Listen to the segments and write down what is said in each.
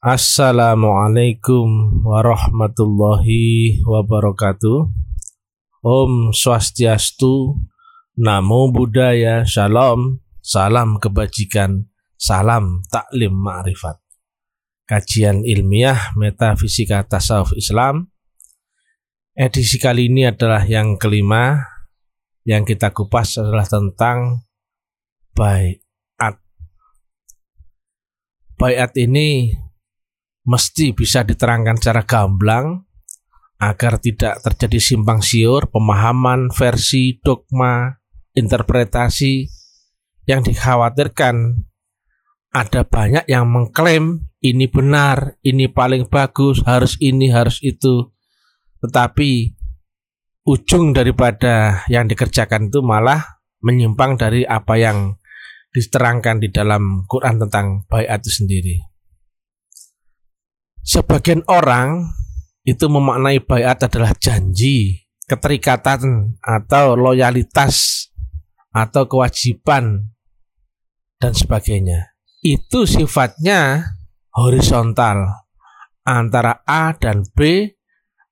Assalamualaikum warahmatullahi wabarakatuh. Om Swastiastu, Namo Buddhaya, Shalom, salam kebajikan, salam taklim ma'rifat. Kajian ilmiah metafisika tasawuf Islam. Edisi kali ini adalah yang kelima. Yang kita kupas adalah tentang bayat. Bayat ini mesti bisa diterangkan secara gamblang agar tidak terjadi simpang siur pemahaman versi dogma interpretasi yang dikhawatirkan ada banyak yang mengklaim ini benar, ini paling bagus, harus ini, harus itu. Tetapi ujung daripada yang dikerjakan itu malah menyimpang dari apa yang diterangkan di dalam Quran tentang bayat itu sendiri. Sebagian orang itu memaknai bayat adalah janji, keterikatan atau loyalitas atau kewajiban dan sebagainya. Itu sifatnya horizontal antara A dan B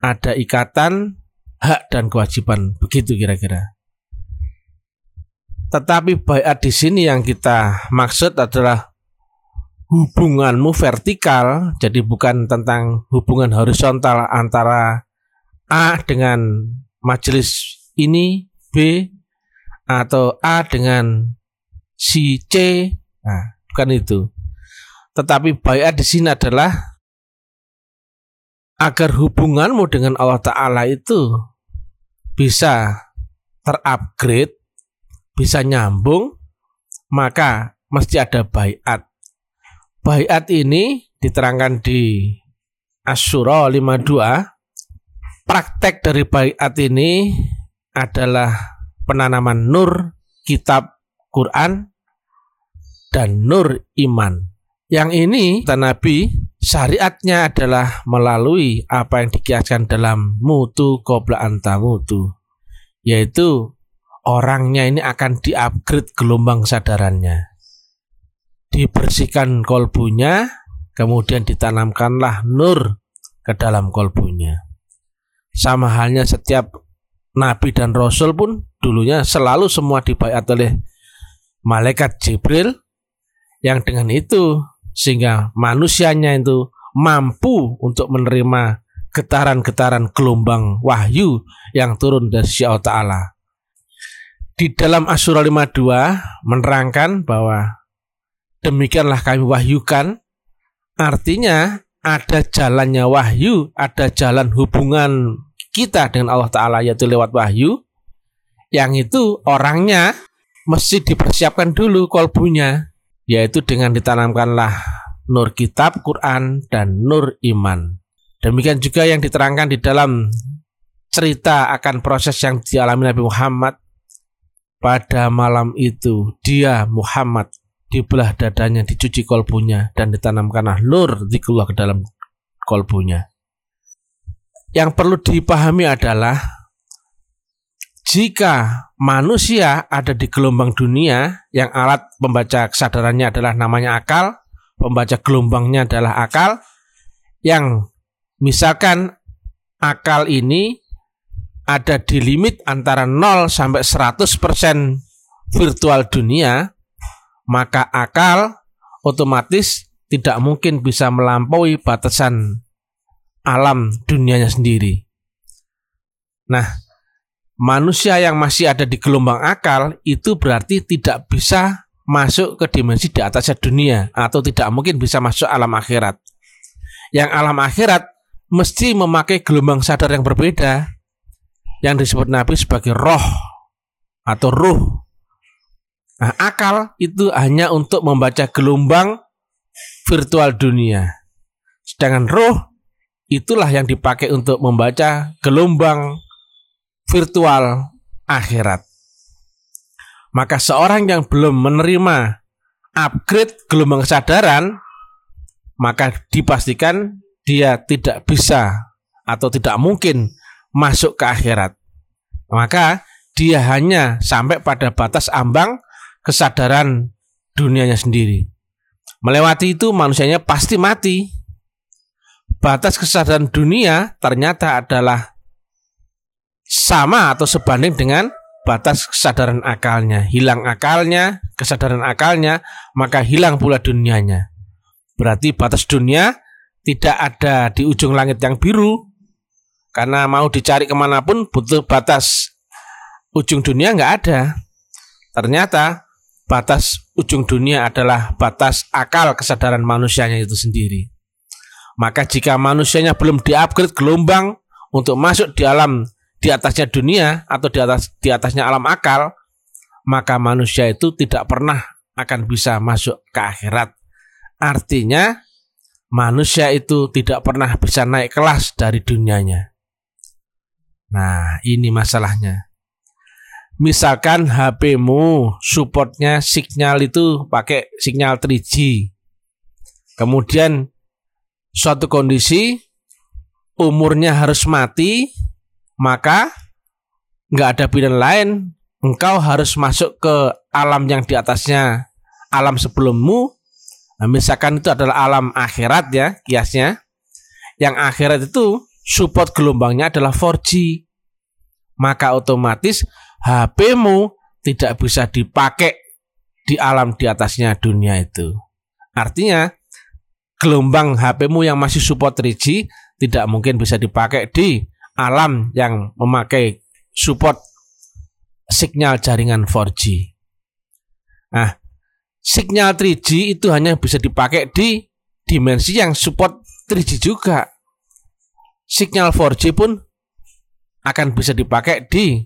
ada ikatan hak dan kewajiban begitu kira-kira. Tetapi bayat di sini yang kita maksud adalah hubunganmu vertikal, jadi bukan tentang hubungan horizontal antara A dengan majelis ini, B, atau A dengan si C. Nah, bukan itu. Tetapi bayat di sini adalah agar hubunganmu dengan Allah Ta'ala itu bisa terupgrade, bisa nyambung, maka mesti ada bayat. Bayat ini diterangkan di Asyura 52. Praktek dari bayat ini adalah penanaman nur kitab Quran dan nur iman. Yang ini Nabi syariatnya adalah melalui apa yang dikiaskan dalam mutu qobla anta mutu yaitu orangnya ini akan diupgrade gelombang sadarannya dibersihkan kolbunya, kemudian ditanamkanlah nur ke dalam kolbunya. Sama halnya setiap nabi dan rasul pun dulunya selalu semua dibayat oleh malaikat Jibril yang dengan itu sehingga manusianya itu mampu untuk menerima getaran-getaran gelombang wahyu yang turun dari Allah. Di dalam Asyura 52 menerangkan bahwa demikianlah kami wahyukan. Artinya ada jalannya wahyu, ada jalan hubungan kita dengan Allah Ta'ala yaitu lewat wahyu. Yang itu orangnya mesti dipersiapkan dulu kolbunya, yaitu dengan ditanamkanlah nur kitab Quran dan nur iman. Demikian juga yang diterangkan di dalam cerita akan proses yang dialami Nabi Muhammad pada malam itu dia Muhammad dibelah dadanya, dicuci kolbunya, dan ditanamkanlah nur zikrullah ke dalam kolbunya. Yang perlu dipahami adalah jika manusia ada di gelombang dunia yang alat pembaca kesadarannya adalah namanya akal, pembaca gelombangnya adalah akal, yang misalkan akal ini ada di limit antara 0 sampai 100% virtual dunia, maka akal otomatis tidak mungkin bisa melampaui batasan alam dunianya sendiri. Nah, manusia yang masih ada di gelombang akal itu berarti tidak bisa masuk ke dimensi di atasnya dunia atau tidak mungkin bisa masuk alam akhirat. Yang alam akhirat mesti memakai gelombang sadar yang berbeda yang disebut Nabi sebagai roh atau ruh Nah, akal itu hanya untuk membaca gelombang virtual dunia. Sedangkan roh itulah yang dipakai untuk membaca gelombang virtual akhirat. Maka seorang yang belum menerima upgrade gelombang kesadaran, maka dipastikan dia tidak bisa atau tidak mungkin masuk ke akhirat. Maka dia hanya sampai pada batas ambang kesadaran dunianya sendiri. Melewati itu manusianya pasti mati batas kesadaran dunia ternyata adalah sama atau sebanding dengan batas kesadaran akalnya. Hilang akalnya, kesadaran akalnya, maka hilang pula dunianya. Berarti batas dunia tidak ada di ujung langit yang biru. Karena mau dicari ke mana pun butuh batas ujung dunia nggak ada. Ternyata batas ujung dunia adalah batas akal kesadaran manusianya itu sendiri. Maka jika manusianya belum diupgrade gelombang untuk masuk di alam di atasnya dunia atau di atas di atasnya alam akal, maka manusia itu tidak pernah akan bisa masuk ke akhirat. Artinya manusia itu tidak pernah bisa naik kelas dari dunianya. Nah, ini masalahnya. Misalkan HP-mu supportnya sinyal itu pakai sinyal 3G. Kemudian suatu kondisi umurnya harus mati maka nggak ada pilihan lain. Engkau harus masuk ke alam yang di atasnya alam sebelummu. Nah, misalkan itu adalah alam akhirat ya kiasnya. Yang akhirat itu support gelombangnya adalah 4G maka otomatis HP-mu tidak bisa dipakai di alam di atasnya dunia itu artinya gelombang HP-mu yang masih support 3G tidak mungkin bisa dipakai di alam yang memakai support sinyal jaringan 4G. Nah, sinyal 3G itu hanya bisa dipakai di dimensi yang support 3G juga. Sinyal 4G pun akan bisa dipakai di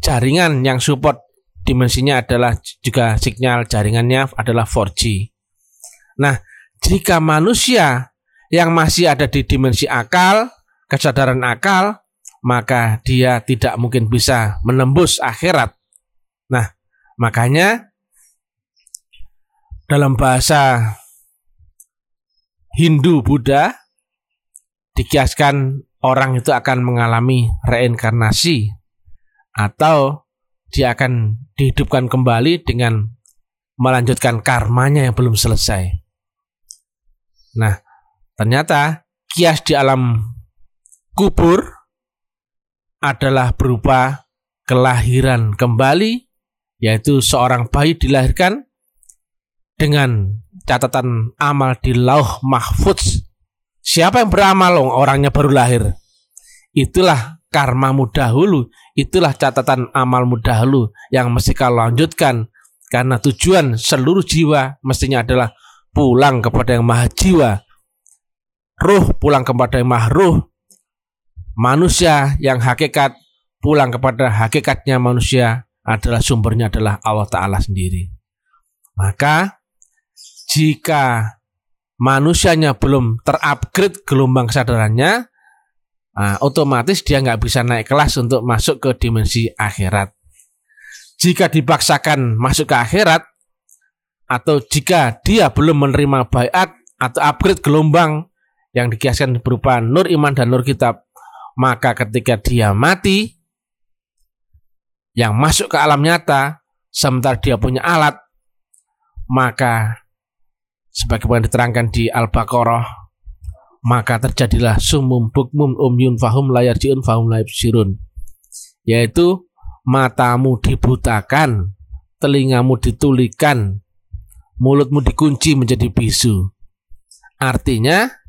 jaringan yang support dimensinya adalah juga sinyal jaringannya adalah 4G. Nah, jika manusia yang masih ada di dimensi akal, kesadaran akal, maka dia tidak mungkin bisa menembus akhirat. Nah, makanya dalam bahasa Hindu Buddha dikiaskan orang itu akan mengalami reinkarnasi atau dia akan dihidupkan kembali dengan melanjutkan karmanya yang belum selesai. Nah, ternyata kias di alam kubur adalah berupa kelahiran kembali, yaitu seorang bayi dilahirkan dengan catatan amal di lauh mahfudz. Siapa yang beramal orangnya baru lahir. Itulah karmamu dahulu, itulah catatan amalmu dahulu yang mesti kau lanjutkan karena tujuan seluruh jiwa mestinya adalah pulang kepada yang maha jiwa. Ruh pulang kepada yang maha ruh, manusia yang hakikat pulang kepada hakikatnya manusia adalah sumbernya adalah Allah Ta'ala sendiri. Maka jika manusianya belum terupgrade gelombang kesadarannya, nah, otomatis dia nggak bisa naik kelas untuk masuk ke dimensi akhirat. Jika dipaksakan masuk ke akhirat, atau jika dia belum menerima bayat atau upgrade gelombang yang dikiaskan berupa nur iman dan nur kitab maka ketika dia mati yang masuk ke alam nyata sementara dia punya alat maka sebagaimana diterangkan di Al-Baqarah maka terjadilah sumum bukmum umyun fahum layar jiun fahum layar sirun yaitu matamu dibutakan telingamu ditulikan mulutmu dikunci menjadi bisu artinya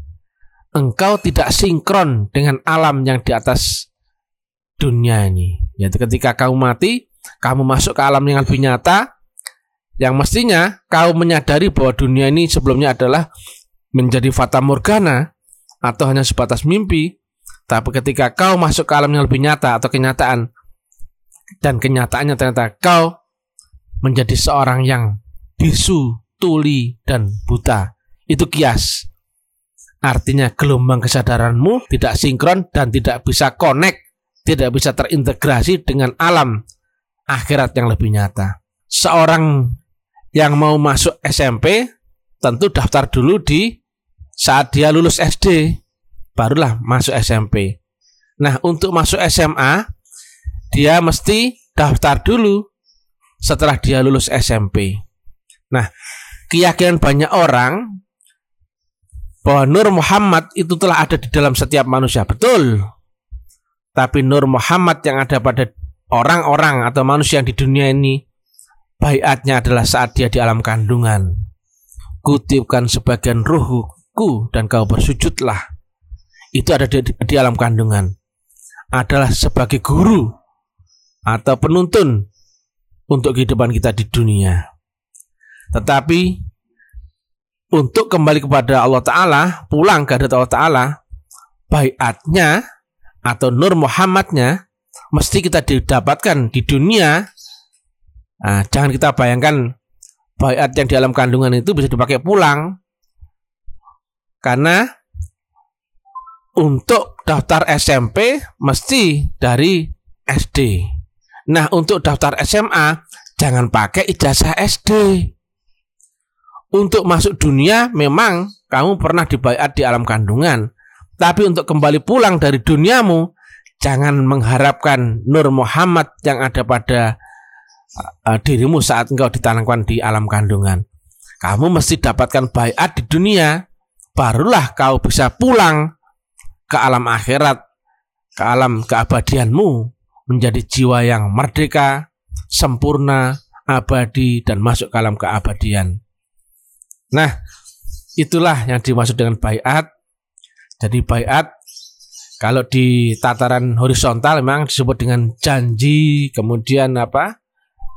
engkau tidak sinkron dengan alam yang di atas dunia ini. Yaitu ketika kamu mati, kamu masuk ke alam yang lebih nyata, yang mestinya kau menyadari bahwa dunia ini sebelumnya adalah menjadi fata morgana atau hanya sebatas mimpi. Tapi ketika kau masuk ke alam yang lebih nyata atau kenyataan, dan kenyataannya ternyata kau menjadi seorang yang bisu, tuli, dan buta. Itu kias. Artinya gelombang kesadaranmu tidak sinkron dan tidak bisa connect, tidak bisa terintegrasi dengan alam akhirat yang lebih nyata. Seorang yang mau masuk SMP tentu daftar dulu di saat dia lulus SD, barulah masuk SMP. Nah, untuk masuk SMA, dia mesti daftar dulu setelah dia lulus SMP. Nah, keyakinan banyak orang bahwa Nur Muhammad itu telah ada di dalam setiap manusia. Betul. Tapi Nur Muhammad yang ada pada orang-orang atau manusia yang di dunia ini bayatnya adalah saat dia di alam kandungan. Kutipkan sebagian ruhku dan kau bersujudlah. Itu ada di, di alam kandungan. Adalah sebagai guru atau penuntun untuk kehidupan kita di dunia. Tetapi untuk kembali kepada Allah Ta'ala, pulang ke Allah Ta'ala, bayatnya atau Nur Muhammadnya mesti kita didapatkan di dunia. Nah, jangan kita bayangkan bayat yang di dalam kandungan itu bisa dipakai pulang. Karena untuk daftar SMP mesti dari SD. Nah, untuk daftar SMA jangan pakai ijazah SD untuk masuk dunia memang kamu pernah dibayar di alam kandungan. Tapi untuk kembali pulang dari duniamu, jangan mengharapkan Nur Muhammad yang ada pada uh, dirimu saat engkau ditanamkan di alam kandungan. Kamu mesti dapatkan bayat di dunia, barulah kau bisa pulang ke alam akhirat, ke alam keabadianmu, menjadi jiwa yang merdeka, sempurna, abadi, dan masuk ke alam keabadian. Nah, itulah yang dimaksud dengan bayat. Jadi bayat kalau di tataran horizontal memang disebut dengan janji, kemudian apa?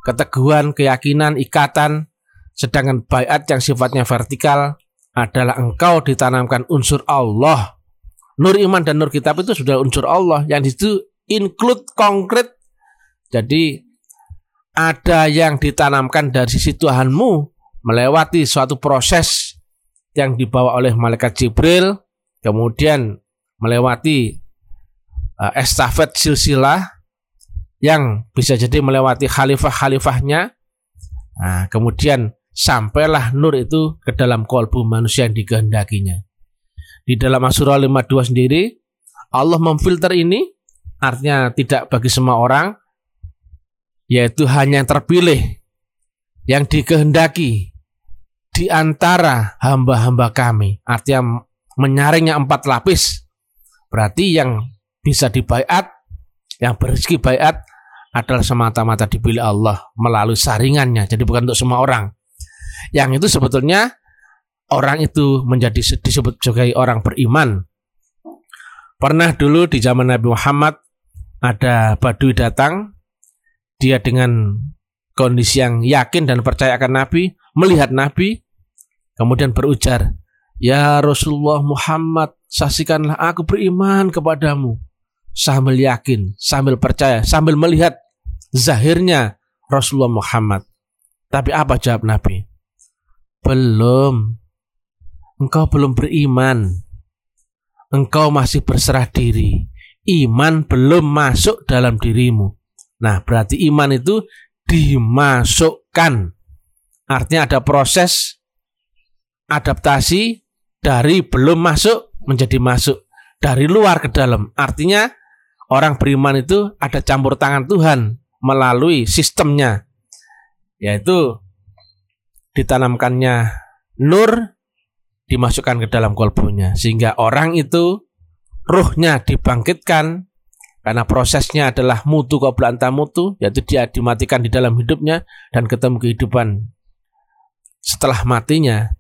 keteguhan, keyakinan, ikatan. Sedangkan bayat yang sifatnya vertikal adalah engkau ditanamkan unsur Allah. Nur iman dan nur kitab itu sudah unsur Allah yang itu include konkret. Jadi ada yang ditanamkan dari sisi Tuhanmu melewati suatu proses yang dibawa oleh malaikat Jibril, kemudian melewati uh, estafet silsilah yang bisa jadi melewati khalifah-khalifahnya. Nah, kemudian sampailah nur itu ke dalam kolbu manusia yang dikehendakinya. Di dalam Asurah 52 sendiri, Allah memfilter ini artinya tidak bagi semua orang, yaitu hanya yang terpilih, yang dikehendaki, di antara hamba-hamba kami. Artinya menyaringnya empat lapis. Berarti yang bisa dibayat, yang berizki bayat adalah semata-mata dipilih Allah melalui saringannya. Jadi bukan untuk semua orang. Yang itu sebetulnya orang itu menjadi disebut sebagai orang beriman. Pernah dulu di zaman Nabi Muhammad ada badui datang, dia dengan kondisi yang yakin dan percaya akan Nabi, melihat Nabi, Kemudian berujar, Ya Rasulullah Muhammad, saksikanlah aku beriman kepadamu. Sambil yakin, sambil percaya, sambil melihat zahirnya Rasulullah Muhammad. Tapi apa jawab Nabi? Belum. Engkau belum beriman. Engkau masih berserah diri. Iman belum masuk dalam dirimu. Nah, berarti iman itu dimasukkan. Artinya ada proses adaptasi dari belum masuk menjadi masuk dari luar ke dalam. Artinya orang beriman itu ada campur tangan Tuhan melalui sistemnya yaitu ditanamkannya nur dimasukkan ke dalam kolbunya sehingga orang itu ruhnya dibangkitkan karena prosesnya adalah mutu qabla mutu yaitu dia dimatikan di dalam hidupnya dan ketemu kehidupan setelah matinya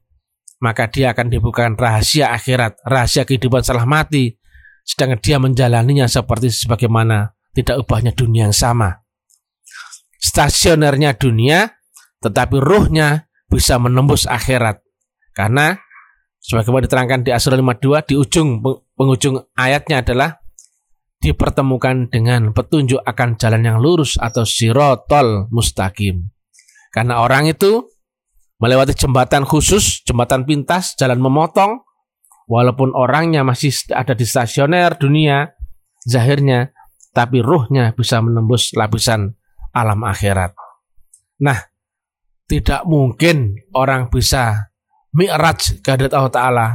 maka dia akan dibukakan rahasia akhirat, rahasia kehidupan setelah mati, sedangkan dia menjalaninya seperti sebagaimana tidak ubahnya dunia yang sama. Stasionernya dunia, tetapi ruhnya bisa menembus akhirat. Karena sebagaimana diterangkan di Asura 52 di ujung penghujung ayatnya adalah dipertemukan dengan petunjuk akan jalan yang lurus atau sirotol mustaqim. Karena orang itu melewati jembatan khusus, jembatan pintas, jalan memotong, walaupun orangnya masih ada di stasioner dunia, zahirnya, tapi ruhnya bisa menembus lapisan alam akhirat. Nah, tidak mungkin orang bisa mi'raj ke Allah Ta'ala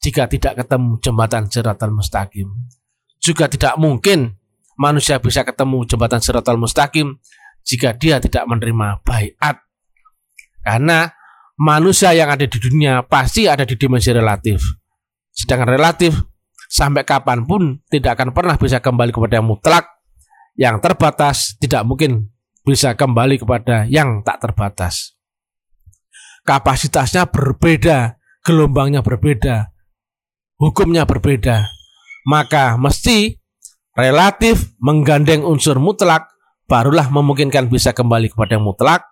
jika tidak ketemu jembatan siratal mustaqim. Juga tidak mungkin manusia bisa ketemu jembatan siratal mustaqim jika dia tidak menerima bayat. Karena manusia yang ada di dunia pasti ada di dimensi relatif. Sedangkan relatif sampai kapan pun tidak akan pernah bisa kembali kepada yang mutlak. Yang terbatas tidak mungkin bisa kembali kepada yang tak terbatas. Kapasitasnya berbeda, gelombangnya berbeda, hukumnya berbeda. Maka mesti relatif menggandeng unsur mutlak barulah memungkinkan bisa kembali kepada yang mutlak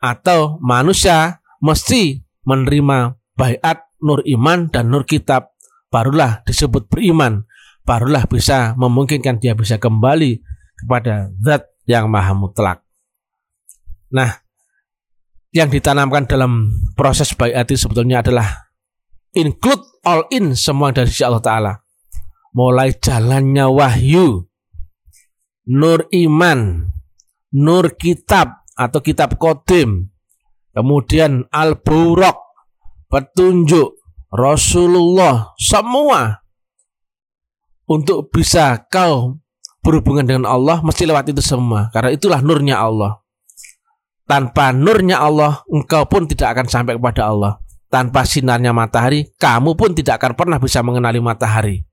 atau manusia mesti menerima bayat nur iman dan nur kitab barulah disebut beriman barulah bisa memungkinkan dia bisa kembali kepada zat yang maha mutlak. Nah yang ditanamkan dalam proses bayat itu sebetulnya adalah include all in semua dari sisi Allah Ta'ala. Mulai jalannya wahyu nur iman nur kitab atau kitab kodim, kemudian Al-Buraq, petunjuk Rasulullah, semua untuk bisa kau berhubungan dengan Allah mesti lewat itu semua karena itulah nurnya Allah. Tanpa nurnya Allah, engkau pun tidak akan sampai kepada Allah. Tanpa sinarnya matahari, kamu pun tidak akan pernah bisa mengenali matahari.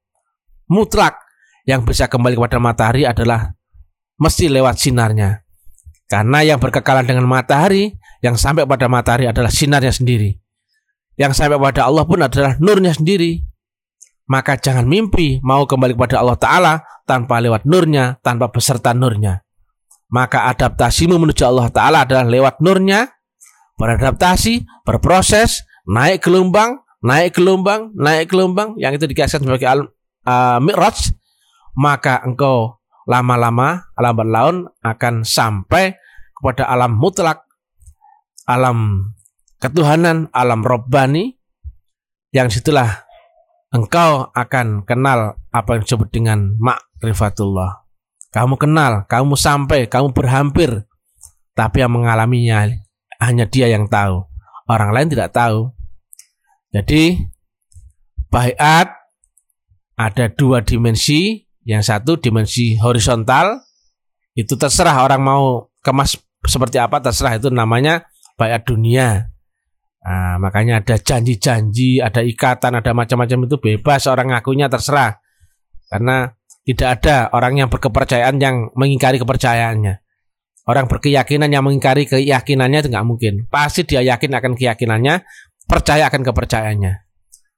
Mutlak yang bisa kembali kepada matahari adalah mesti lewat sinarnya. Karena yang berkekalan dengan matahari, yang sampai pada matahari adalah sinarnya sendiri. Yang sampai pada Allah pun adalah nurnya sendiri. Maka jangan mimpi mau kembali kepada Allah Ta'ala tanpa lewat nurnya, tanpa beserta nurnya. Maka adaptasimu menuju Allah Ta'ala adalah lewat nurnya, beradaptasi, berproses, naik gelombang, naik gelombang, naik gelombang, yang itu dikasihkan sebagai al, uh, mi'raj, maka engkau lama-lama lambat laun akan sampai kepada alam mutlak, alam ketuhanan, alam robbani, yang situlah engkau akan kenal apa yang disebut dengan makrifatullah. Kamu kenal, kamu sampai, kamu berhampir, tapi yang mengalaminya hanya dia yang tahu. Orang lain tidak tahu. Jadi, bayat ada dua dimensi yang satu dimensi horizontal itu terserah orang mau kemas seperti apa terserah itu namanya bayat dunia. Nah, makanya ada janji-janji, ada ikatan, ada macam-macam itu bebas orang ngakunya terserah. Karena tidak ada orang yang berkepercayaan yang mengingkari kepercayaannya. Orang berkeyakinan yang mengingkari keyakinannya itu nggak mungkin. Pasti dia yakin akan keyakinannya, percaya akan kepercayaannya.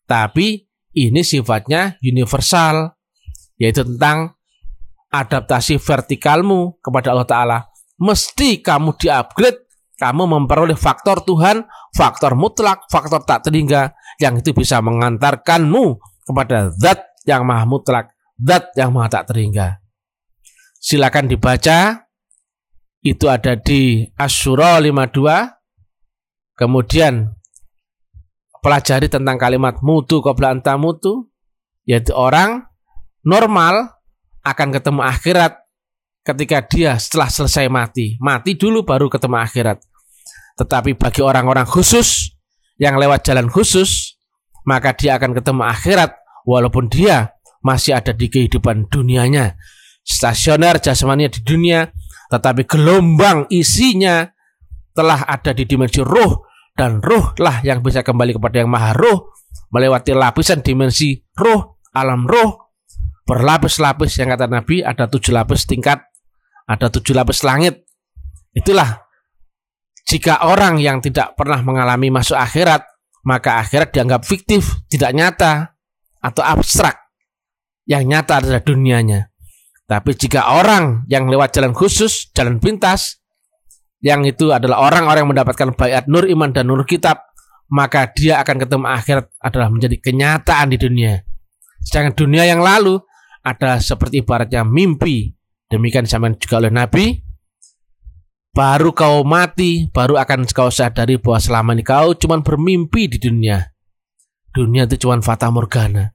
Tapi ini sifatnya universal yaitu tentang adaptasi vertikalmu kepada Allah Ta'ala. Mesti kamu di-upgrade, kamu memperoleh faktor Tuhan, faktor mutlak, faktor tak terhingga, yang itu bisa mengantarkanmu kepada zat yang maha mutlak, zat yang maha tak terhingga. Silakan dibaca, itu ada di Asyura 52, kemudian pelajari tentang kalimat mutu qabla mutu, yaitu orang normal akan ketemu akhirat ketika dia setelah selesai mati. Mati dulu baru ketemu akhirat. Tetapi bagi orang-orang khusus yang lewat jalan khusus, maka dia akan ketemu akhirat walaupun dia masih ada di kehidupan dunianya. Stasioner jasmani di dunia, tetapi gelombang isinya telah ada di dimensi roh dan roh lah yang bisa kembali kepada yang maha roh melewati lapisan dimensi roh, alam roh berlapis-lapis yang kata Nabi ada tujuh lapis tingkat, ada tujuh lapis langit. Itulah jika orang yang tidak pernah mengalami masuk akhirat, maka akhirat dianggap fiktif, tidak nyata atau abstrak. Yang nyata adalah dunianya. Tapi jika orang yang lewat jalan khusus, jalan pintas, yang itu adalah orang-orang yang mendapatkan bayat nur iman dan nur kitab, maka dia akan ketemu akhirat adalah menjadi kenyataan di dunia. Sedangkan dunia yang lalu ada seperti ibaratnya mimpi. Demikian zaman juga oleh Nabi. Baru kau mati, baru akan kau sadari bahwa selama ini kau cuma bermimpi di dunia. Dunia itu cuma fata morgana.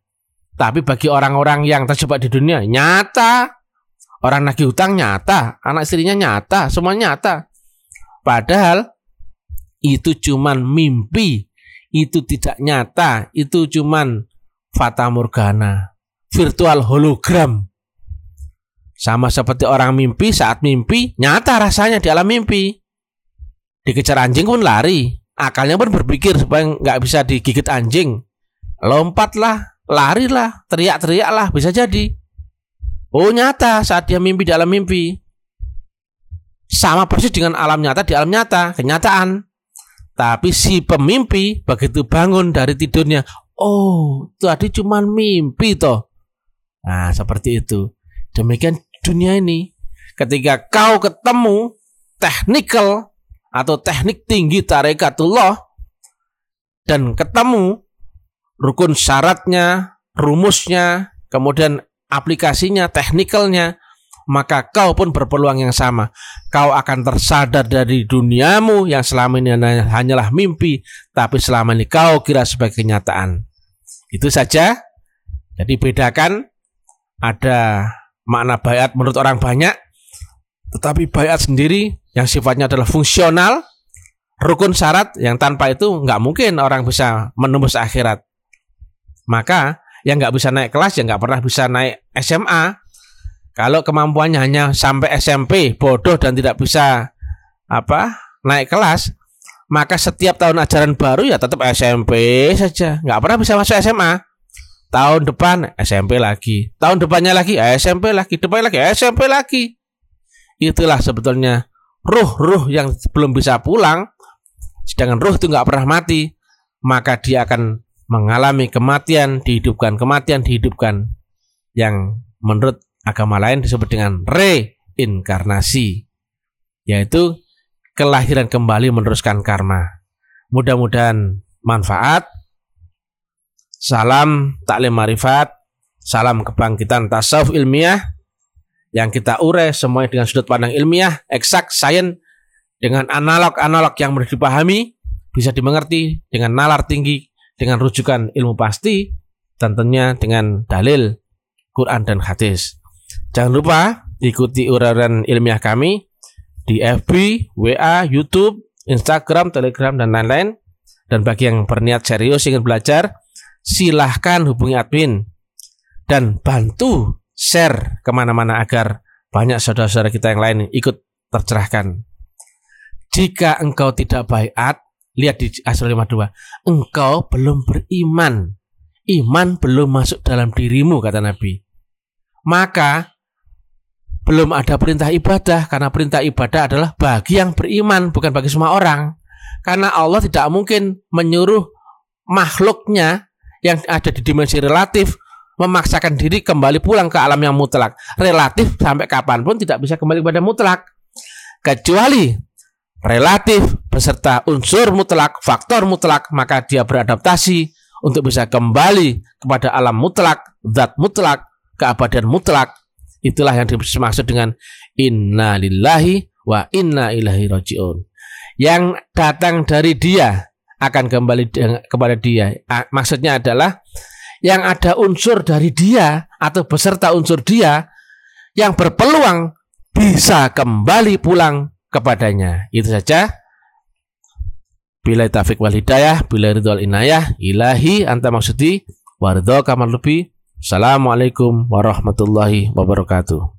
Tapi bagi orang-orang yang terjebak di dunia, nyata. Orang nagih hutang nyata, anak istrinya nyata, semua nyata. Padahal itu cuma mimpi, itu tidak nyata, itu cuma fata morgana virtual hologram. Sama seperti orang mimpi saat mimpi, nyata rasanya di alam mimpi. Dikejar anjing pun lari, akalnya pun berpikir supaya nggak bisa digigit anjing. lompatlah, larilah, teriak-teriaklah, bisa jadi. Oh nyata saat dia mimpi dalam mimpi. Sama persis dengan alam nyata di alam nyata, kenyataan. Tapi si pemimpi begitu bangun dari tidurnya, oh tadi cuma mimpi toh. Nah seperti itu. Demikian dunia ini. Ketika kau ketemu technical atau teknik tinggi tarekatullah dan ketemu rukun syaratnya, rumusnya, kemudian aplikasinya, teknikalnya, maka kau pun berpeluang yang sama. Kau akan tersadar dari duniamu yang selama ini hanyalah mimpi, tapi selama ini kau kira sebagai kenyataan. Itu saja. Jadi bedakan ada makna bayat menurut orang banyak, tetapi bayat sendiri yang sifatnya adalah fungsional, rukun syarat yang tanpa itu nggak mungkin orang bisa menembus akhirat. Maka yang nggak bisa naik kelas ya nggak pernah bisa naik SMA kalau kemampuannya hanya sampai SMP, bodoh dan tidak bisa apa naik kelas, maka setiap tahun ajaran baru ya tetap SMP saja, nggak pernah bisa masuk SMA. Tahun depan SMP lagi, tahun depannya lagi SMP lagi, depannya lagi SMP lagi. Itulah sebetulnya ruh-ruh yang belum bisa pulang, sedangkan ruh itu nggak pernah mati, maka dia akan mengalami kematian, dihidupkan, kematian, dihidupkan, yang menurut agama lain disebut dengan reinkarnasi, yaitu kelahiran kembali meneruskan karma. Mudah-mudahan manfaat. Salam taklim marifat, salam kebangkitan tasawuf ilmiah yang kita urai semuanya dengan sudut pandang ilmiah, eksak, sains dengan analog-analog yang mudah dipahami, bisa dimengerti dengan nalar tinggi, dengan rujukan ilmu pasti, tentunya dengan dalil Quran dan hadis. Jangan lupa ikuti uraian ilmiah kami di FB, WA, YouTube, Instagram, Telegram, dan lain-lain. Dan bagi yang berniat serius ingin belajar, silahkan hubungi admin dan bantu share ke mana-mana agar banyak saudara-saudara kita yang lain ikut tercerahkan. Jika engkau tidak bayat, lihat di Asal 52, engkau belum beriman. Iman belum masuk dalam dirimu, kata Nabi maka belum ada perintah ibadah karena perintah ibadah adalah bagi yang beriman bukan bagi semua orang karena Allah tidak mungkin menyuruh makhluknya yang ada di dimensi relatif memaksakan diri kembali pulang ke alam yang mutlak. Relatif sampai kapan pun tidak bisa kembali kepada mutlak. Kecuali relatif beserta unsur mutlak faktor mutlak maka dia beradaptasi untuk bisa kembali kepada alam mutlak zat mutlak keabadian mutlak. Itulah yang dimaksud dengan inna lillahi wa inna ilahi rajiun. Yang datang dari dia akan kembali kepada dia. Maksudnya adalah yang ada unsur dari dia atau beserta unsur dia yang berpeluang bisa kembali pulang kepadanya. Itu saja. Bila tafik wal hidayah bila ridwal inayah ilahi anta maksudi waridho kamar lebih Assalamualaikum warahmatullahi wabarakatuh.